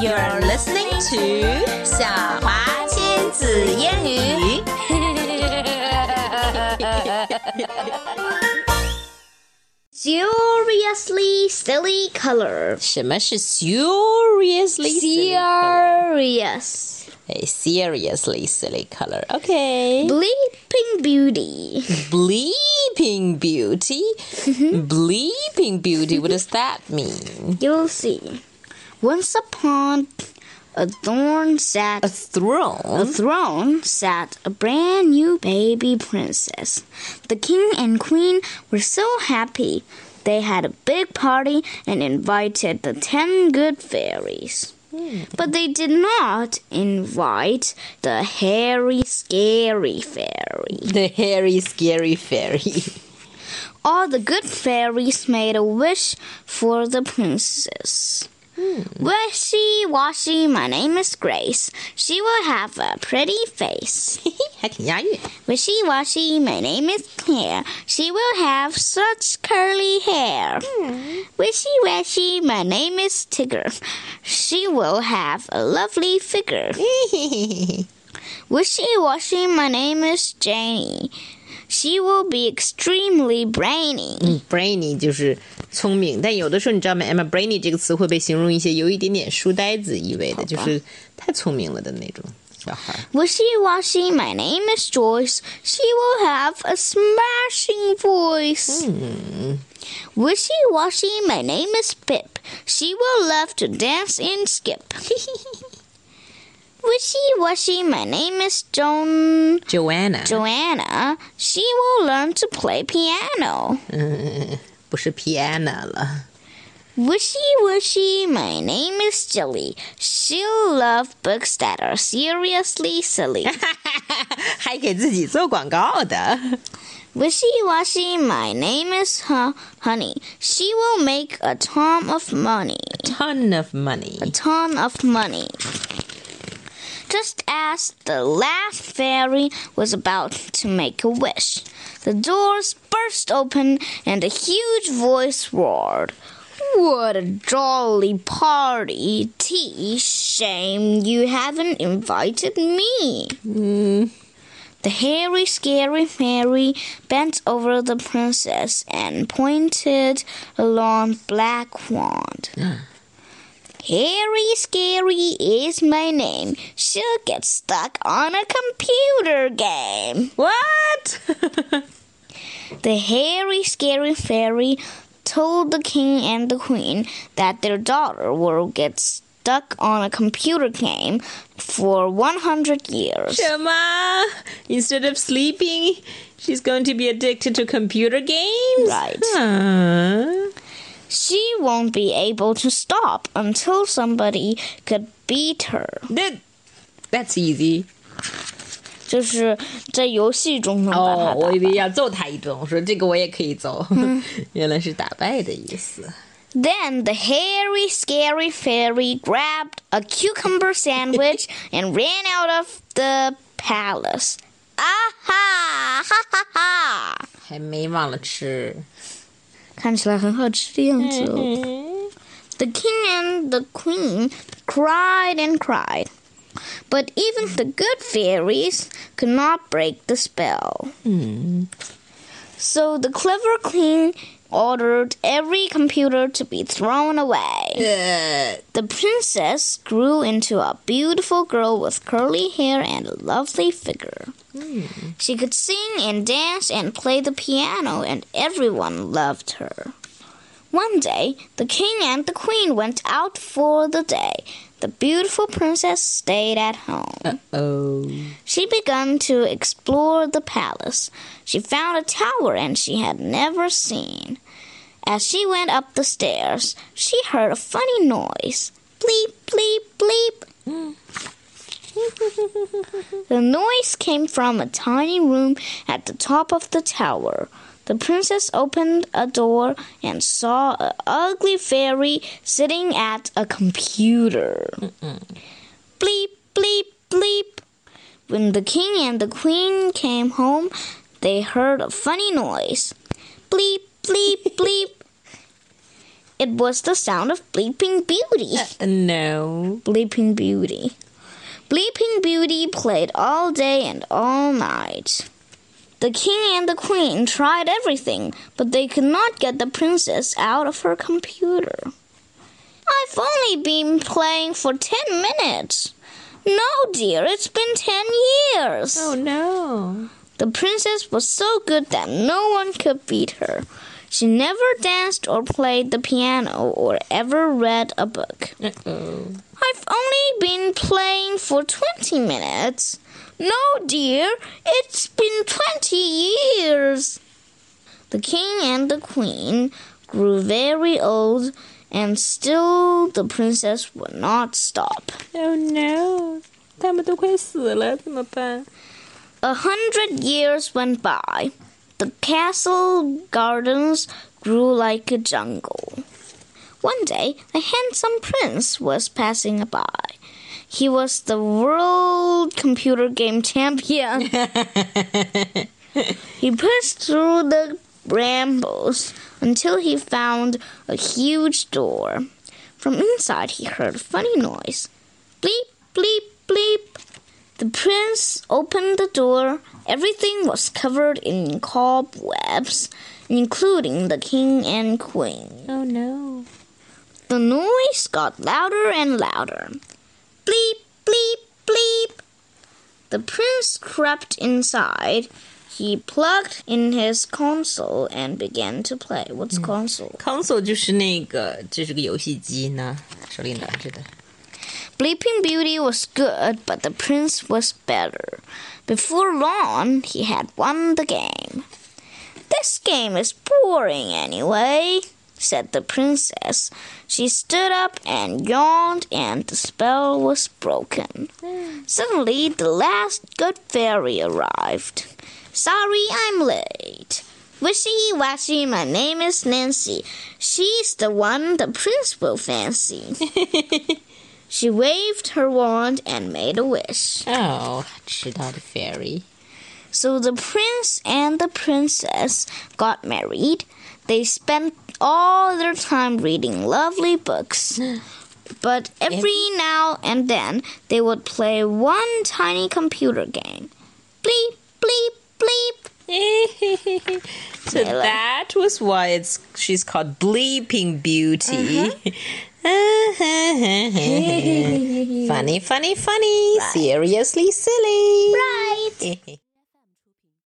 You're listening to 小华亲子英语。Seriously silly color. 什么是 seriously silly color？ Serious. A seriously silly color. Okay. Bleeping Beauty. Bleeping Beauty. Bleeping Beauty. What does that mean? You'll see. Once upon a thorn sat A a throne. throne sat a brand new baby princess. The king and queen were so happy. They had a big party and invited the ten good fairies. Hmm. But they did not invite the hairy, scary fairy. The hairy, scary fairy. All the good fairies made a wish for the princess. Wishy washy, my name is Grace. She will have a pretty face. 还挺押韵。 Wishy washy, my name is Claire. She will have such curly hair. Wishy washy, my name is Tigger. She will have a lovely figure. Wishy washy, my name is Janie. She will be extremely brainy. 嗯，brainy 就是 聪明，但有的时候你知道吗？Emma，brainy 这个词会被形容一些有一点点书呆子意味的，就是太聪明了的那种小孩儿。 Wishy washy, my name is Joyce. She will have a smashing voice. Wishy washy, my name is Pip. She will love to dance and skip. Wishy washy, my name is Joan. Joanna， Joanna. She will learn to play piano. 不是 piano 了。 Wishy washy, my name is Jilly. She'll love books that are seriously silly. 还给自己做广告的。 Wishy washy, my name is Hu- Honey. She will make a ton of money. Ton of money. A ton of money. Just as the last fairy was about to make a wish, the doors burst open and a huge voice roared. What a jolly party! Tea, shame you haven't invited me. Hmm. The hairy, scary fairy bent over the princess and pointed a long black wand. Hairy Scary is my name. She'll get stuck on a computer game. What? The hairy, scary fairy told the king and the queen that their daughter will get stuck on a computer game for 100 years. Shema, instead of sleeping, she's going to be addicted to computer games. Right. Huh? She won't be able to stop until somebody could beat her. That that's easy. 就是在游戏中能把它哦，我打以为要揍他一顿，我说这个我也可以揍，原来是打败的意思。 Then the hairy, scary fairy grabbed a cucumber sandwich and ran out of the palace. Aha! Ha ha ha! 还没忘了吃。 the king and the queen cried and cried, but even the good fairies could not break the spell. Mm. So the clever queen ordered every computer to be thrown away. 呃，The princess grew into a beautiful girl with curly hair and a lovely figure. Hmm. She could sing and dance and play the piano, and everyone loved her. One day, the king and the queen went out for the day. The beautiful princess stayed at home. oh，She began to explore the palace. She found a tower and she had never seen. As she went up the stairs, she heard a funny noise. Bleep, bleep, bleep. the noise came from a tiny room at the top of the tower. The princess opened a door and saw an ugly fairy sitting at a computer. Bleep, bleep, bleep. When the king and the queen came home, they heard a funny noise. Bleep, bleep, bleep. It was the sound of Bleeping Beauty. Uh, no. Bleeping Beauty. Bleeping Beauty played all day and all night. The king and the queen tried everything, but they could not get the princess out of her computer. I've only been playing for ten minutes. No, dear, it's been ten years. Oh no. The princess was so good that no one could beat her. She never danced or played the piano or ever read a book. Uh-oh. I've only been playing for 20 minutes. No, dear, it's been 20 years. The king and the queen grew very old, and still the princess would not stop. Oh no. 他们都快死了，怎么办？ A hundred years went by. The castle gardens grew like a jungle. One day, a handsome prince was passing by. He was the world computer game champion. he pushed through the brambles until he found a huge door. From inside, he heard a funny noise. Bleep, bleep, bleep. The prince opened the door. Everything was covered in cobwebs, including the king and queen. Oh no. The noise got louder and louder. Bleep, bleep, bleep. The prince crept inside. He plugged in his console and began to play. What's console? console 就是那个，这是个游戏机呢，手里拿着的。 Bleeping Beauty was good, but the prince was better. Before long, he had won the game. This game is boring anyway, said the princess. She stood up and yawned, and the spell was broken. Suddenly, the last good fairy arrived. Sorry, I'm late. Wishy washy, my name is Nancy. She's the one the prince will fancy. She waved her wand and made a wish. Oh，迟到的 fairy。 So the prince and the princess got married. They spent all their time reading lovely books. But every now and then they would play one tiny computer game. Bleep, bleep, bleep. so I like- that was why it's she's called Bleeping Beauty. funny, funny, funny. Seriously silly. Right.